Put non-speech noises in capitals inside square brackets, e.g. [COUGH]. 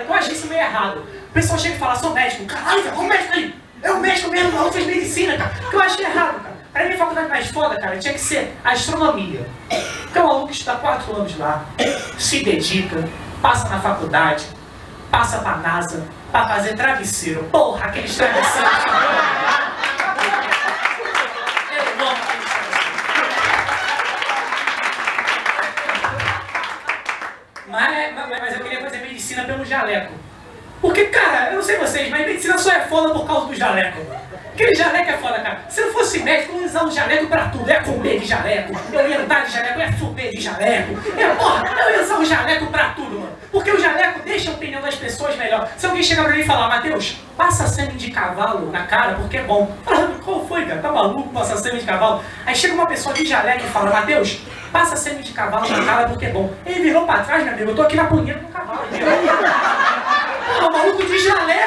foda, que eu achei isso meio errado. O pessoal chega e fala, sou médico. Caralho, cara, o médico aí. É o médico mesmo, maluco fez medicina, cara. Que eu achei errado, cara. Pra mim, a faculdade mais foda, cara, tinha que ser astronomia. Porque o maluco estuda quatro anos lá, se dedica, passa na faculdade, passa pra NASA, pra fazer travesseiro. Porra, aqueles travesseiros. Mas, mas, eu queria fazer medicina pelo jaleco. Porque, cara, eu não sei vocês, mas medicina só é foda por causa do jaleco. Aquele jaleco é foda, cara. Se eu fosse médico, eu ia usar um jaleco pra tudo. Ia comer de jaleco, eu ia andar de jaleco, ia fuder de jaleco. Eu, porra, eu ia usar o jaleco pra tudo, mano. Porque o jaleco deixa a opinião pessoas melhor. Se alguém chegar pra mim e falar, Matheus, passa sêmen de cavalo na cara porque é bom. Fala, qual foi, cara? Tá maluco passar sêmen de cavalo? Aí chega uma pessoa de jaleco e fala, Matheus, passa sêmen de cavalo na cara porque é bom. Ele virou pra trás, meu amigo, eu tô aqui na punheta do cavalo. Porra, [LAUGHS] o maluco de jaleco